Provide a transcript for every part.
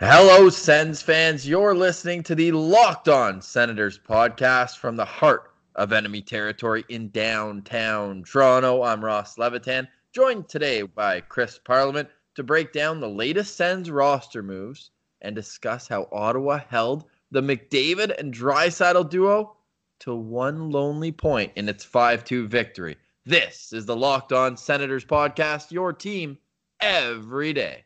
Hello, Sens fans. You're listening to the Locked On Senators podcast from the heart of enemy territory in downtown Toronto. I'm Ross Levitan, joined today by Chris Parliament to break down the latest Sens roster moves and discuss how Ottawa held the McDavid and Draisaitl duo to one lonely point in its 5-2 victory. This is the Locked On Senators podcast, your team every day.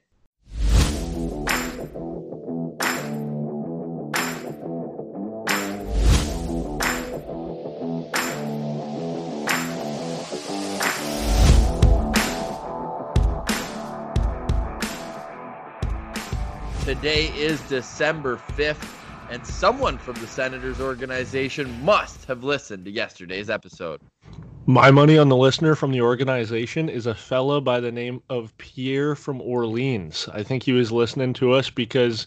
Today is December 5th, and someone from the Senators organization must have listened to yesterday's episode. My money on the listener from the organization is a fella by the name of Pierre from Orleans. I think he was listening to us because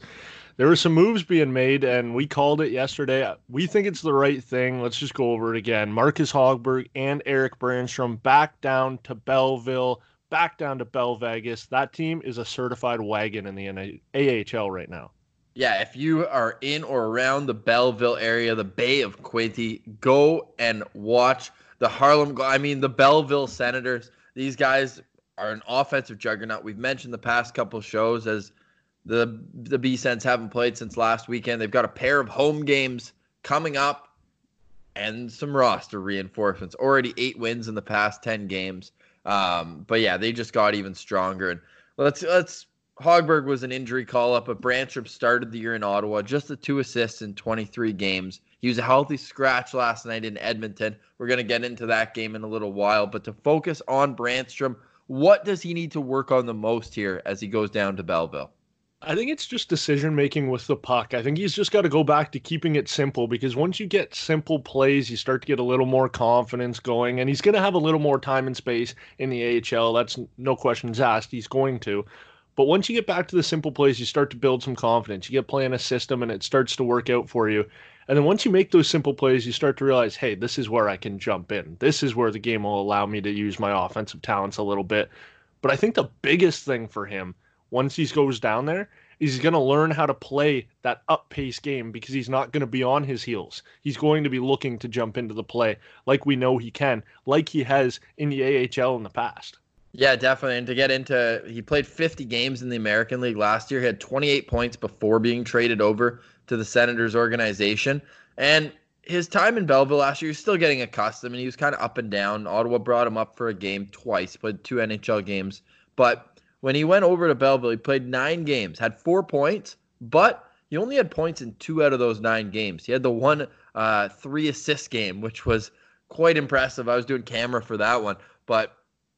there were some moves being made, and we called it yesterday. We think it's the right thing. Let's just go over it again. Marcus Hogberg and Erik Brannstrom back down to Belleville back down to Bell Vegas. That team is a certified wagon in the AHL right now. Yeah, if you are in or around the Belleville area, the Bay of Quinte, go and watch the Harlem. I mean, the Belleville Senators. These guys are an offensive juggernaut. We've mentioned the past couple shows as the the B Sens haven't played since last weekend. They've got a pair of home games coming up and some roster reinforcements. Already eight wins in the past ten games. Um, but yeah, they just got even stronger. And let's let's Hogberg was an injury call up, but Brannstrom started the year in Ottawa, just the two assists in 23 games. He was a healthy scratch last night in Edmonton. We're going to get into that game in a little while, but to focus on Brannstrom, what does he need to work on the most here as he goes down to Belleville? I think it's just decision making with the puck. I think he's just got to go back to keeping it simple because once you get simple plays, you start to get a little more confidence going, and he's going to have a little more time and space in the AHL. That's no questions asked. He's going to. But once you get back to the simple plays, you start to build some confidence. You get playing a system, and it starts to work out for you. And then once you make those simple plays, you start to realize, hey, this is where I can jump in. This is where the game will allow me to use my offensive talents a little bit. But I think the biggest thing for him once he goes down there he's going to learn how to play that up pace game because he's not going to be on his heels. He's going to be looking to jump into the play like we know he can, like he has in the AHL in the past. Yeah, definitely. And to get into, he played 50 games in the American League last year. He had 28 points before being traded over to the Senators organization. And his time in Belleville last year, he's still getting accustomed and he was kind of up and down. Ottawa brought him up for a game twice, played two NHL games. But when he went over to Belleville, he played nine games, had four points, but he only had points in two out of those nine games. He had the one uh, three assist game, which was quite impressive. I was doing camera for that one, but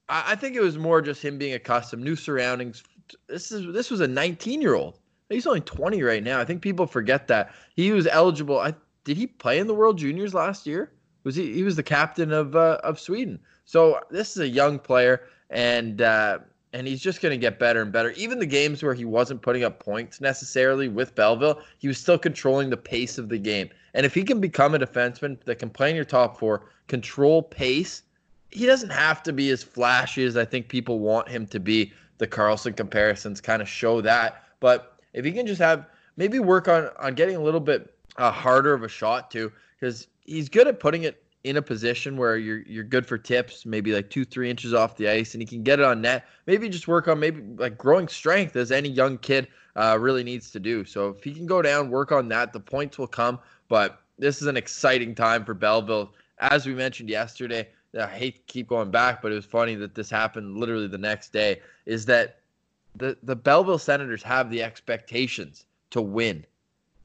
I, I think it was more just him being accustomed, to new surroundings. This is this was a 19 year old. He's only 20 right now. I think people forget that he was eligible. I did he play in the World Juniors last year? Was he? He was the captain of uh, of Sweden. So this is a young player, and uh, and he's just going to get better and better. Even the games where he wasn't putting up points necessarily with Belleville, he was still controlling the pace of the game. And if he can become a defenseman that can play in your top four, control pace, he doesn't have to be as flashy as I think people want him to be. The Karlsson comparisons kind of show that. But if he can just have maybe work on on getting a little bit uh, harder of a shot too, because he's good at putting it in a position where you're you're good for tips, maybe like two three inches off the ice, and he can get it on net. Maybe just work on maybe like growing strength as any young kid uh, really needs to do. So if he can go down, work on that, the points will come. But this is an exciting time for Belleville, as we mentioned yesterday. I hate to keep going back, but it was funny that this happened literally the next day. Is that the the Belleville Senators have the expectations to win,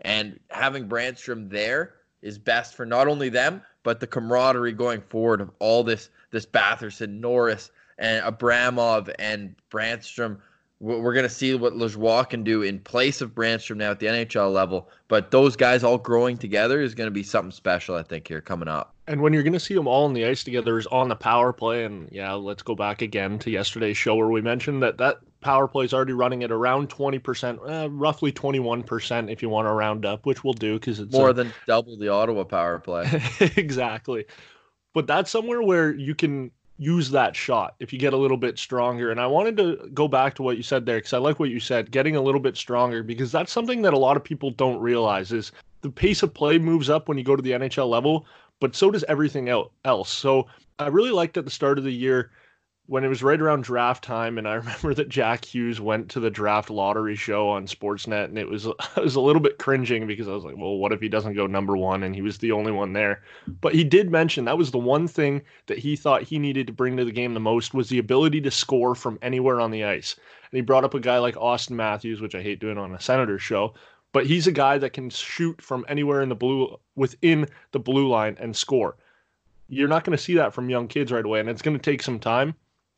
and having Brannstrom there is best for not only them but the camaraderie going forward of all this this Batherson, Norris, and Abramov and Brannstrom. We're going to see what Lajoie can do in place of Brannstrom now at the NHL level. But those guys all growing together is going to be something special, I think, here coming up. And when you're going to see them all on the ice together is on the power play. And yeah, let's go back again to yesterday's show where we mentioned that that power play is already running at around 20%, uh, roughly 21% if you want to round up, which we'll do because it's more a... than double the Ottawa power play. exactly. But that's somewhere where you can use that shot if you get a little bit stronger. And I wanted to go back to what you said there because I like what you said, getting a little bit stronger because that's something that a lot of people don't realize is the pace of play moves up when you go to the NHL level, but so does everything else. So I really liked at the start of the year when it was right around draft time, and I remember that Jack Hughes went to the draft lottery show on Sportsnet, and it was I was a little bit cringing because I was like, well, what if he doesn't go number one, and he was the only one there. But he did mention that was the one thing that he thought he needed to bring to the game the most was the ability to score from anywhere on the ice. And he brought up a guy like Auston Matthews, which I hate doing on a Senator show, but he's a guy that can shoot from anywhere in the blue within the blue line and score. You're not going to see that from young kids right away, and it's going to take some time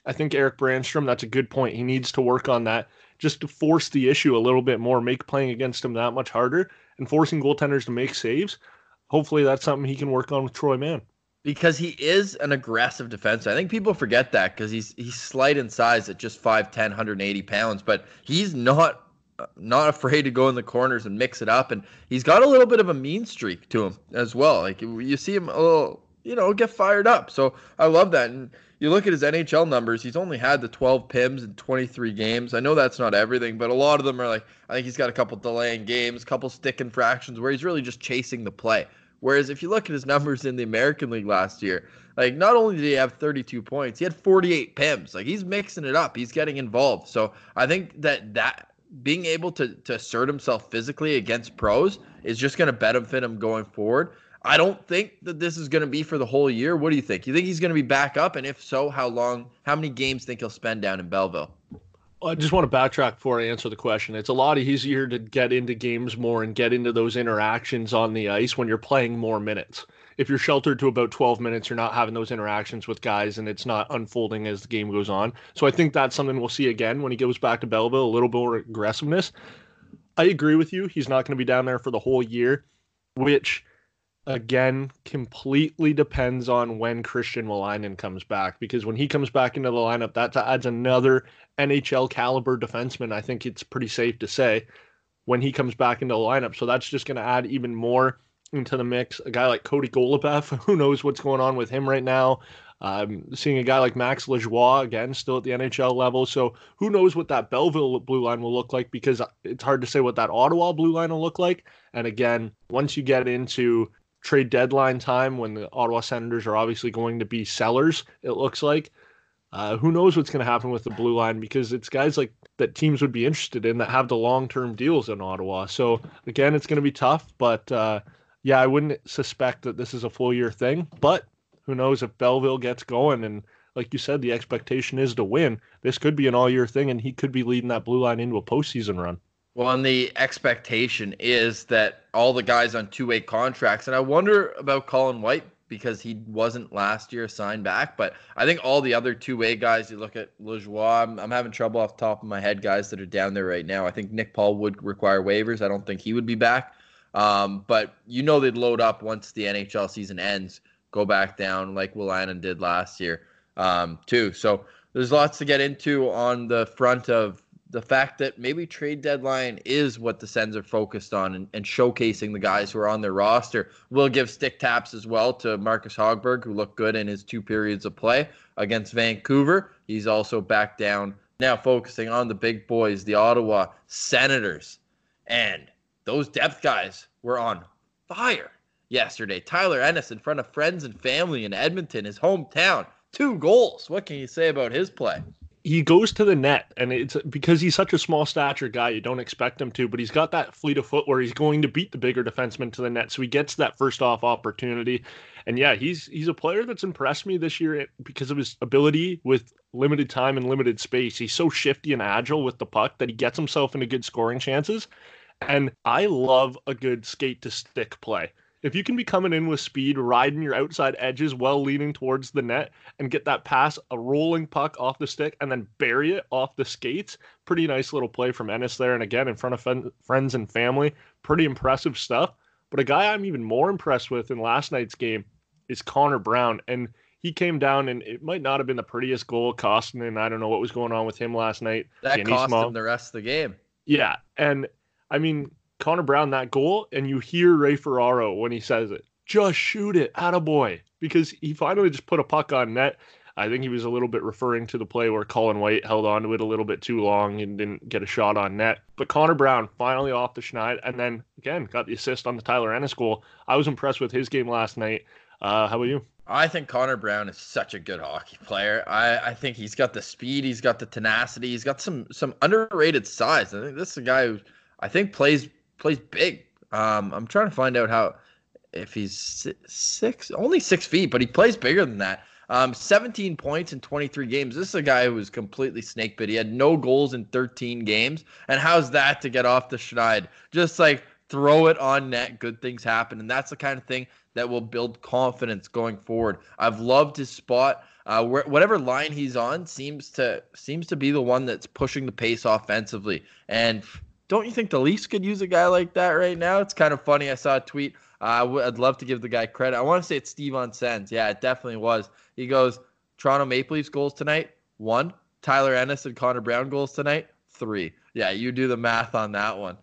I think Erik Brannstrom, that's a good point. He needs to work on that just to force the issue a little bit more, make playing against him that much harder, and forcing goaltenders to make saves. Hopefully, that's something he can work on with Troy Mann. Because he is an aggressive defenseman. I think people forget that because he's he's slight in size at just 5'10, 180 pounds, but he's not not afraid to go in the corners and mix it up. And he's got a little bit of a mean streak to him as well. Like you see him a little, you know, get fired up. So I love that. And you look at his NHL numbers, he's only had the 12 PIMs in 23 games. I know that's not everything, but a lot of them are like, I think he's got a couple delaying games, a couple stick infractions where he's really just chasing the play. Whereas if you look at his numbers in the American League last year, like not only did he have 32 points, he had 48 PIMs. Like he's mixing it up, he's getting involved. So I think that that being able to to assert himself physically against pros is just going to benefit him going forward. I don't think that this is going to be for the whole year. What do you think? You think he's going to be back up? And if so, how long, how many games think he'll spend down in Belleville? I just want to backtrack before I answer the question. It's a lot easier to get into games more and get into those interactions on the ice when you're playing more minutes. If you're sheltered to about 12 minutes, you're not having those interactions with guys and it's not unfolding as the game goes on. So I think that's something we'll see again when he goes back to Belleville, a little bit more aggressiveness. I agree with you. He's not going to be down there for the whole year, which again completely depends on when Christian Wolanin comes back because when he comes back into the lineup, that adds another NHL caliber defenseman. I think it's pretty safe to say when he comes back into the lineup. So that's just going to add even more into the mix. A guy like Cody Goloubef, who knows what's going on with him right now. Um, seeing a guy like Max Lajoie again, still at the NHL level. So who knows what that Belleville blue line will look like because it's hard to say what that Ottawa blue line will look like. And again, once you get into trade deadline time when the Ottawa Senators are obviously going to be sellers, it looks like. Uh, who knows what's going to happen with the blue line because it's guys like that teams would be interested in that have the long term deals in Ottawa. So again, it's going to be tough, but uh, yeah, I wouldn't suspect that this is a full year thing. But who knows if Belleville gets going and like you said, the expectation is to win. This could be an all year thing, and he could be leading that blue line into a postseason run. Well, and the expectation is that all the guys on two way contracts, and I wonder about Colin White because he wasn't last year signed back, but I think all the other two way guys, you look at Lajoie, I'm, I'm having trouble off top of my head, guys that are down there right now. I think Nick Paul would require waivers. I don't think he would be back. Um, but you know they'd load up once the NHL season ends, go back down like Wolanin did last year, um, too. So there's lots to get into on the front of the fact that maybe trade deadline is what the Sens are focused on and, and, showcasing the guys who are on their roster. We'll give stick taps as well to Marcus Hogberg, who looked good in his two periods of play against Vancouver. He's also back down now, focusing on the big boys, the Ottawa Senators. And those depth guys were on fire yesterday. Tyler Ennis in front of friends and family in Edmonton, his hometown. Two goals. What can you say about his play? He goes to the net and it's because he's such a small stature guy you don't expect him to but he's got that fleet of foot where he's going to beat the bigger defenseman to the net. So he gets that first off opportunity. And yeah he's he's a player that's impressed me this year because of his ability with limited time and limited space. He's so shifty and agile with the puck that he gets himself into good scoring chances. And i love a good skate to stick play if you can be coming in with speed, riding your outside edges while leaning towards the net and get that pass, a rolling puck off the stick, and then bury it off the skates, pretty nice little play from Ennis there. And again, in front of friends and family, pretty impressive stuff. But a guy I'm even more impressed with in last night's game is Connor Brown. And he came down, and it might not have been the prettiest goal, costing, and I don't know what was going on with him last night. That cost him the rest of the game. Yeah. And I mean, Connor Brown that goal, and you hear Ray Ferraro when he says it, just shoot it, attaboy, because he finally just put a puck on net. I think he was a little bit referring to the play where Colin White held on to it a little bit too long and didn't get a shot on net. But Connor Brown finally off the schneid and then again got the assist on the Tyler Ennis goal. I was impressed with his game last night. Uh, how about you? I think Connor Brown is such a good hockey player. I, I think he's got the speed, he's got the tenacity, he's got some some underrated size. I think this is a guy who I think plays plays big. Um, I'm trying to find out how if he's six, only six feet, but he plays bigger than that. Um, 17 points in 23 games. This is a guy who was completely snake bit. He had no goals in 13 games. And how's that to get off the schneid? Just like throw it on net, good things happen. And that's the kind of thing that will build confidence going forward. I've loved his spot. Uh, where, whatever line he's on seems to seems to be the one that's pushing the pace offensively. And don't you think the Leafs could use a guy like that right now? It's kind of funny. I saw a tweet. Uh, I'd love to give the guy credit. I want to say it's Steven Sens. Yeah, it definitely was. He goes, Toronto Maple Leafs goals tonight, one. Tyler Ennis and Connor Brown goals tonight, three. Yeah, you do the math on that one.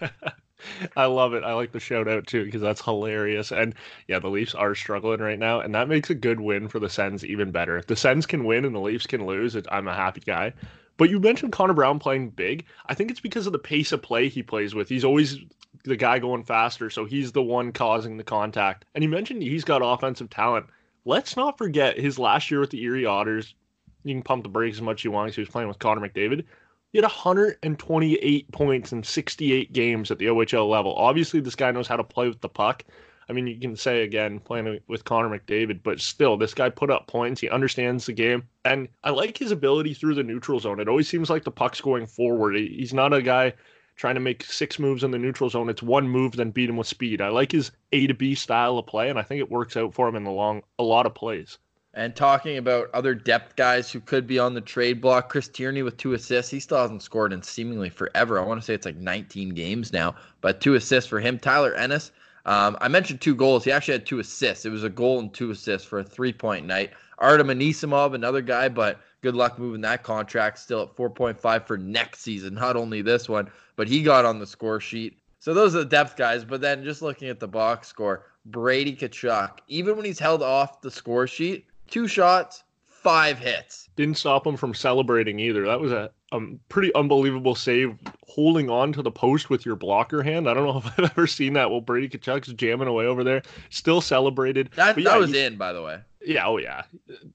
I love it. I like the shout out too because that's hilarious. And yeah, the Leafs are struggling right now, and that makes a good win for the Sens even better. If the Sens can win and the Leafs can lose, it, I'm a happy guy. But you mentioned Connor Brown playing big. I think it's because of the pace of play he plays with. He's always the guy going faster, so he's the one causing the contact. And you mentioned he's got offensive talent. Let's not forget his last year with the Erie Otters. You can pump the brakes as much as you want because he was playing with Connor McDavid. He had 128 points in 68 games at the OHL level. Obviously, this guy knows how to play with the puck. I mean, you can say again, playing with Connor McDavid, but still, this guy put up points. He understands the game. And I like his ability through the neutral zone. It always seems like the puck's going forward. He's not a guy trying to make six moves in the neutral zone. It's one move, then beat him with speed. I like his A to B style of play, and I think it works out for him in the long a lot of plays. And talking about other depth guys who could be on the trade block, Chris Tierney with two assists. He still hasn't scored in seemingly forever. I want to say it's like 19 games now, but two assists for him. Tyler Ennis. Um, I mentioned two goals. He actually had two assists. It was a goal and two assists for a three point night. Artem Anisimov, another guy, but good luck moving that contract still at 4.5 for next season. Not only this one, but he got on the score sheet. So those are the depth guys. But then just looking at the box score, Brady Tkachuk, even when he's held off the score sheet, two shots, five hits. Didn't stop him from celebrating either. That was a, a pretty unbelievable save, holding on to the post with your blocker hand. I don't know if I've ever seen that. Well, Brady Tkachuk's jamming away over there, still celebrated. That, yeah, that was in, by the way. Yeah, oh yeah,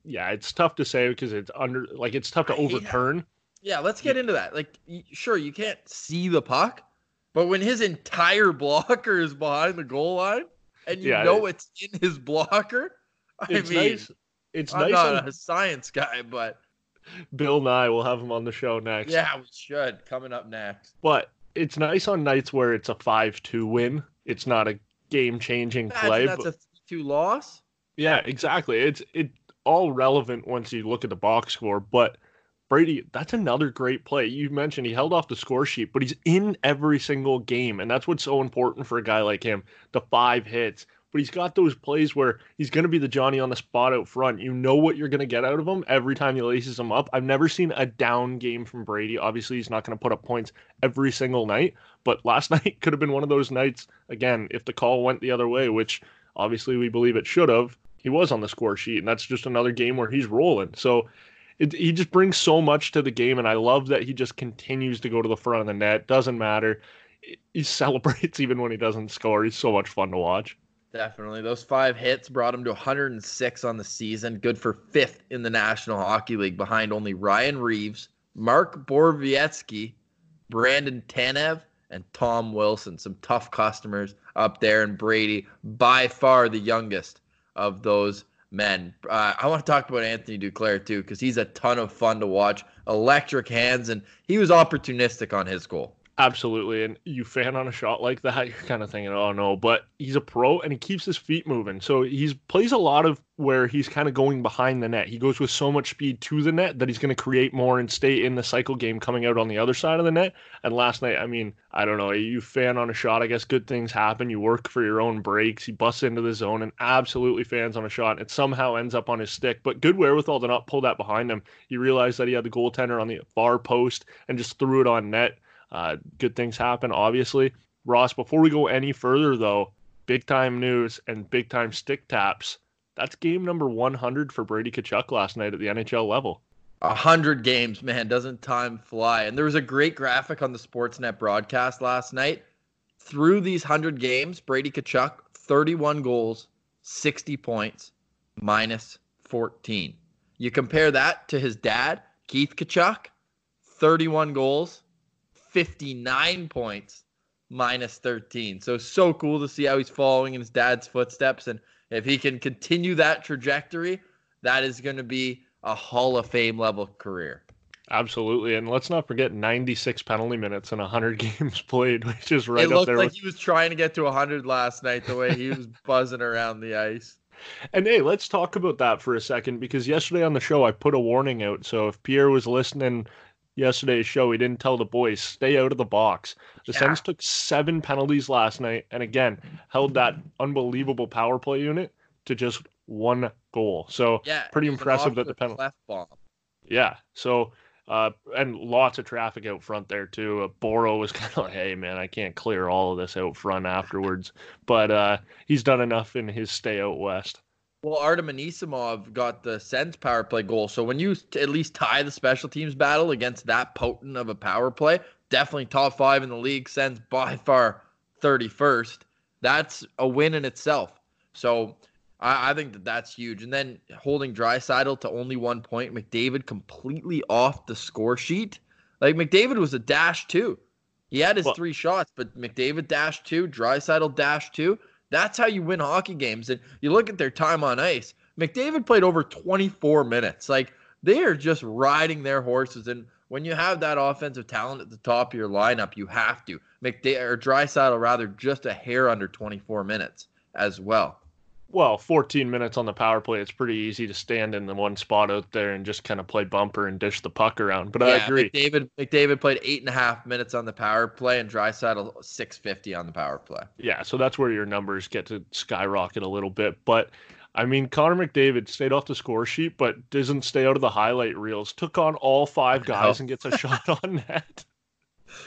yeah. It's tough to say because it's under, like it's tough to overturn. Yeah, let's get into that. Like, sure, you can't see the puck, but when his entire blocker is behind the goal line, and you yeah, know it, it's in his blocker, I it's mean, nice. it's I'm nice. not on... a science guy, but Bill Nye, we'll have him on the show next. Yeah, we should coming up next. But it's nice on nights where it's a five-two win. It's not a game-changing play. That's but... a two loss. Yeah, exactly. It's it all relevant once you look at the box score, but Brady, that's another great play. You mentioned he held off the score sheet, but he's in every single game, and that's what's so important for a guy like him. The five hits, but he's got those plays where he's going to be the Johnny on the spot out front. You know what you're going to get out of him every time he laces him up. I've never seen a down game from Brady. Obviously, he's not going to put up points every single night, but last night could have been one of those nights again if the call went the other way, which obviously we believe it should have he was on the score sheet, and that's just another game where he's rolling. So it, he just brings so much to the game, and I love that he just continues to go to the front of the net. Doesn't matter. He celebrates even when he doesn't score. He's so much fun to watch. Definitely. Those five hits brought him to 106 on the season, good for fifth in the National Hockey League, behind only Ryan Reaves, Mark Borowiecki, Brandon Tanev, and Tom Wilson. Some tough customers up there, and Brady, by far the youngest of those men. Uh, I want to talk about Anthony Duclair too, because he's a ton of fun to watch. Electric hands, and he was opportunistic on his goal. Absolutely. And you fan on a shot like that, you're kind of thinking, oh no, but he's a pro and he keeps his feet moving. So he plays a lot of where he's kind of going behind the net. He goes with so much speed to the net that he's going to create more and stay in the cycle game coming out on the other side of the net. And last night, I mean, I don't know, you fan on a shot, I guess good things happen. You work for your own breaks. He busts into the zone and absolutely fans on a shot. It somehow ends up on his stick, but good wherewithal to not pull that behind him. He realized that he had the goaltender on the far post and just threw it on net uh, good things happen, obviously. Ross, before we go any further, though, big time news and big time stick taps. that's game number 100 for Brady Tkachuk last night at the NHL level. A hundred games, man, doesn't time fly? And there was a great graphic on the Sportsnet broadcast last night. Through these hundred games, Brady Tkachuk, 31 goals, 60 points, minus 14. You compare that to his dad, Keith Tkachuk, 31 goals, 59 points, minus 13. So, so cool to see how he's following in his dad's footsteps. And if he can continue that trajectory, that is going to be a Hall of Fame level career. Absolutely, and let's not forget 96 penalty minutes and 100 games played, which is right it up looked like with... he was trying to get to 100 last night. The way he was buzzing around the ice. And hey, let's talk about that for a second because yesterday on the show I put a warning out. So if Pierre was listening yesterday's show, he didn't tell the boys stay out of the box. The yeah. Sens took seven penalties last night, and again held that unbelievable power play unit to just one goal. So yeah, pretty impressive that the penalty left bomb. Yeah. So uh, and lots of traffic out front there too. Uh, Boro was kind of like, "Hey man, I can't clear all of this out front afterwards," but uh, he's done enough in his stay out west. Well, Artem Anisimov got the Sens power play goal. So when you at least tie the special teams battle against that potent of a power play, definitely top five in the league. Sens by far 31st. That's a win in itself. So I, I think that that's huge. And then holding Draisaitl to only one point, McDavid completely off the score sheet. Like McDavid was a dash two. He had his well, three shots, but McDavid dash two, Draisaitl dash two. That's how you win hockey games. And you look at their time on ice. McDavid played over 24 minutes. Like they are just riding their horses. And when you have that offensive talent at the top of your lineup, you have to. McDavid or Draisaitl rather just a hair under 24 minutes as well well, 14 minutes on the power play, it's pretty easy to stand in the one spot out there and just kind of play bumper and dish the puck around. But yeah, I agree. McDavid, McDavid played eight and a half minutes on the power play and Draisaitl 650 on the power play. Yeah, so that's where your numbers get to skyrocket a little bit. But I mean, Connor McDavid stayed off the score sheet, but doesn't stay out of the highlight reels. Took on all five guys and gets a shot on net.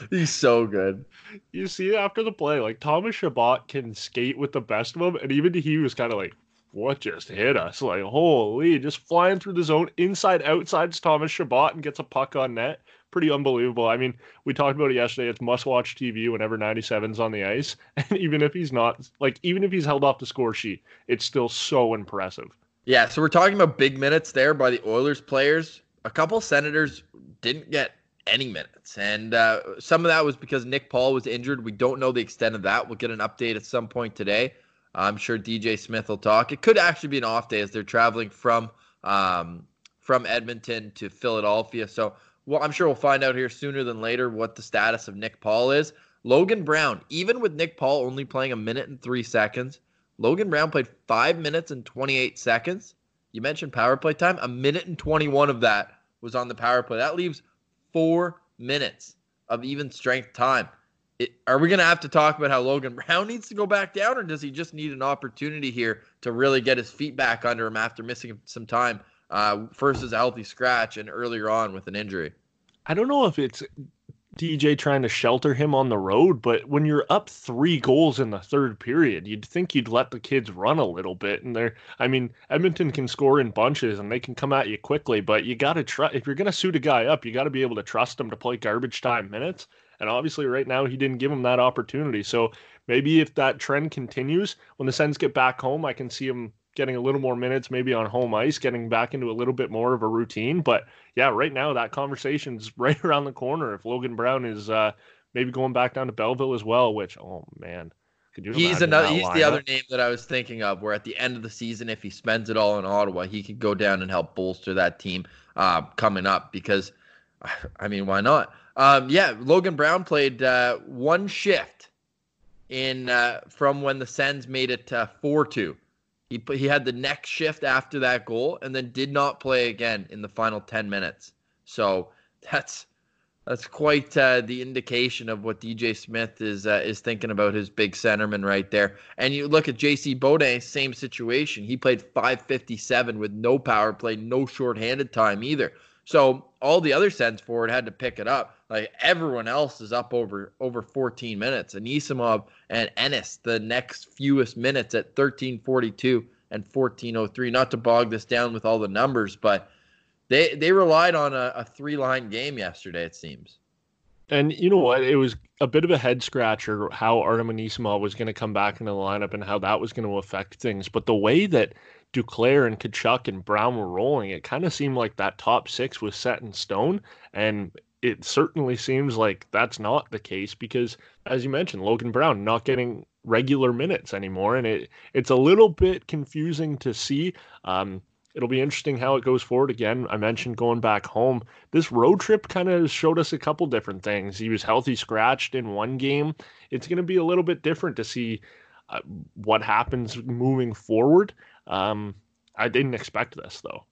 He's so good. You see after the play, like Thomas Chabot can skate with the best of them, and even he was kind of like, "What just hit us?" Like, holy, just flying through the zone, inside, outside. Thomas Chabot and gets a puck on net. Pretty unbelievable. I mean, we talked about it yesterday. It's must-watch TV whenever 97's on the ice, and even if he's not, like, even if he's held off the score sheet, it's still so impressive. Yeah, so we're talking about big minutes there by the Oilers players. A couple Senators didn't get any minutes. And uh, some of that was because Nick Paul was injured. We don't know the extent of that. We'll get an update at some point today. I'm sure DJ Smith will talk. It could actually be an off day as they're traveling from um, from Edmonton to Philadelphia. So well, I'm sure we'll find out here sooner than later what the status of Nick Paul is. Logan Brown, even with Nick Paul only playing a minute and three seconds, Logan Brown played five minutes and 28 seconds. You mentioned power play time. A minute and 21 of that was on the power play. That leaves four minutes of even strength time. It, are we going to have to talk about how Logan Brown needs to go back down, or does he just need an opportunity here to really get his feet back under him after missing some time? Uh, a healthy scratch, and earlier on with an injury. I don't know if it's DJ trying to shelter him on the road, but when you're up three goals in the third period, you'd think you'd let the kids run a little bit. And they're, I mean, Edmonton can score in bunches and they can come at you quickly, but you got to try, if you're going to suit a guy up, you got to be able to trust him to play garbage time minutes. And obviously, right now, he didn't give him that opportunity. So maybe if that trend continues, when the Sens get back home, I can see him getting a little more minutes, maybe on home ice, getting back into a little bit more of a routine. But yeah, right now that conversation's right around the corner. If Logan Brown is uh, maybe going back down to Belleville as well, which oh man, could you? He's another. He's lineup? the other name that I was thinking of. Where at the end of the season, if he spends it all in Ottawa, he could go down and help bolster that team uh, coming up. Because, I mean, why not? Um, yeah, Logan Brown played uh, one shift in uh, from when the Sens made it four two he he had the next shift after that goal and then did not play again in the final 10 minutes. So that's that's quite uh, the indication of what DJ Smith is uh, is thinking about his big centerman right there. And you look at JC Beaudin, same situation. He played 557 with no power play, no shorthanded time either. So all the other Sens forward had to pick it up. Like everyone else is up over over 14 minutes. And Anisimov and Ennis the next fewest minutes at 13:42 and 1403. Not to bog this down with all the numbers, but they they relied on a, a three line game yesterday. It seems. And you know what? It was a bit of a head scratcher how Artem Anisimov was going to come back into the lineup and how that was going to affect things. But the way that Duclair and Tkachuk and Brown were rolling, it kind of seemed like that top six was set in stone. And it certainly seems like that's not the case because, as you mentioned, Logan Brown not getting regular minutes anymore, and it it's a little bit confusing to see. Um, it'll be interesting how it goes forward. Again, I mentioned going back home. This road trip kind of showed us a couple different things. He was healthy scratched in one game. It's going to be a little bit different to see uh, what happens moving forward. Um, I didn't expect this though.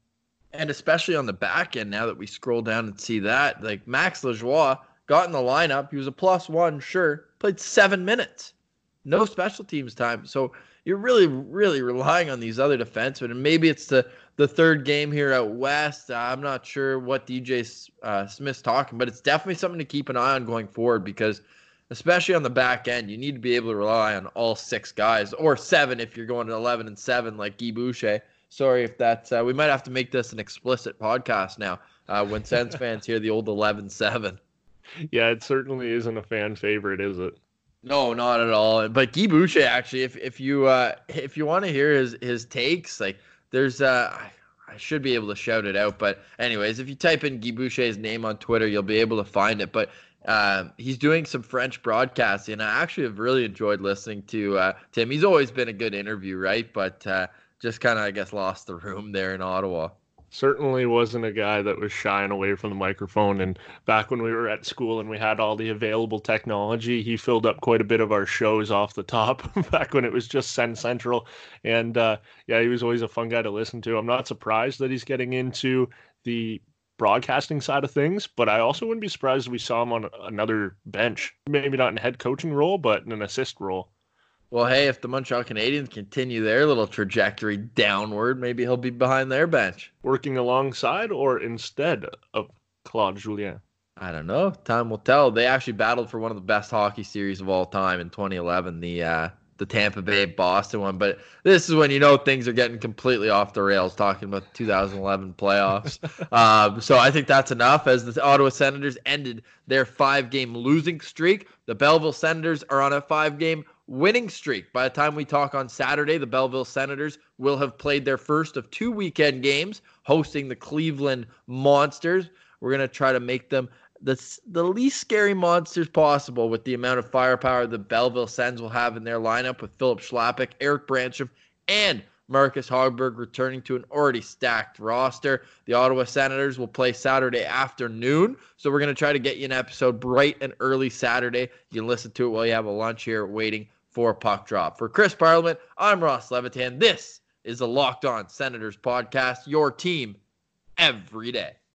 And especially on the back end, now that we scroll down and see that, like Max Lajoie got in the lineup. He was a plus one, sure, played seven minutes, no special teams time. So you're really, really relying on these other defensemen. And maybe it's the the third game here at West. I'm not sure what DJ uh, Smith's talking, but it's definitely something to keep an eye on going forward because, especially on the back end, you need to be able to rely on all six guys or seven if you're going to 11 and seven like Guy Boucher. Sorry if that's, uh, we might have to make this an explicit podcast now uh, when Sens fans hear the old 11 7. Yeah, it certainly isn't a fan favorite, is it? No, not at all. But Guy Boucher, actually, if if you uh, if you want to hear his his takes, like there's uh I should be able to shout it out, but anyways, if you type in Guy Boucher's name on Twitter, you'll be able to find it. But um, he's doing some French broadcasting, and I actually have really enjoyed listening to uh, Tim. He's always been a good interview, right? But uh, just kind of, I guess, lost the room there in Ottawa certainly wasn't a guy that was shying away from the microphone. And back when we were at school and we had all the available technology, he filled up quite a bit of our shows off the top back when it was just Sens Central. And uh, yeah, he was always a fun guy to listen to. I'm not surprised that he's getting into the broadcasting side of things, but I also wouldn't be surprised if we saw him on another bench, maybe not in a head coaching role, but in an assist role. Well, hey, if the Montreal Canadiens continue their little trajectory downward, maybe he'll be behind their bench. Working alongside or instead of Claude Julien? I don't know. Time will tell. They actually battled for one of the best hockey series of all time in 2011, the uh, the Tampa Bay Boston one. But this is when you know things are getting completely off the rails. Talking about the 2011 playoffs. um, so I think that's enough. As the Ottawa Senators ended their five game losing streak, the Belleville Senators are on a five game winning streak. By the time we talk on Saturday, the Belleville Senators will have played their first of two weekend games, hosting the Cleveland Monsters. We're going to try to make them the, the least scary monsters possible with the amount of firepower the Belleville Sens will have in their lineup with Filip Chlapik, Erik Brannstrom, and Marcus Hogberg returning to an already stacked roster. The Ottawa Senators will play Saturday afternoon. So we're going to try to get you an episode bright and early Saturday. You can listen to it while you have a lunch here waiting for Puck Drop. For Chris Parliament, I'm Ross Levitan. This is the Locked On Senators podcast, your team every day.